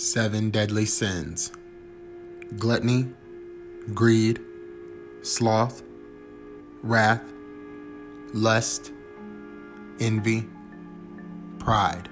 seven deadly sins gluttony, greed, sloth, wrath, lust, envy, pride.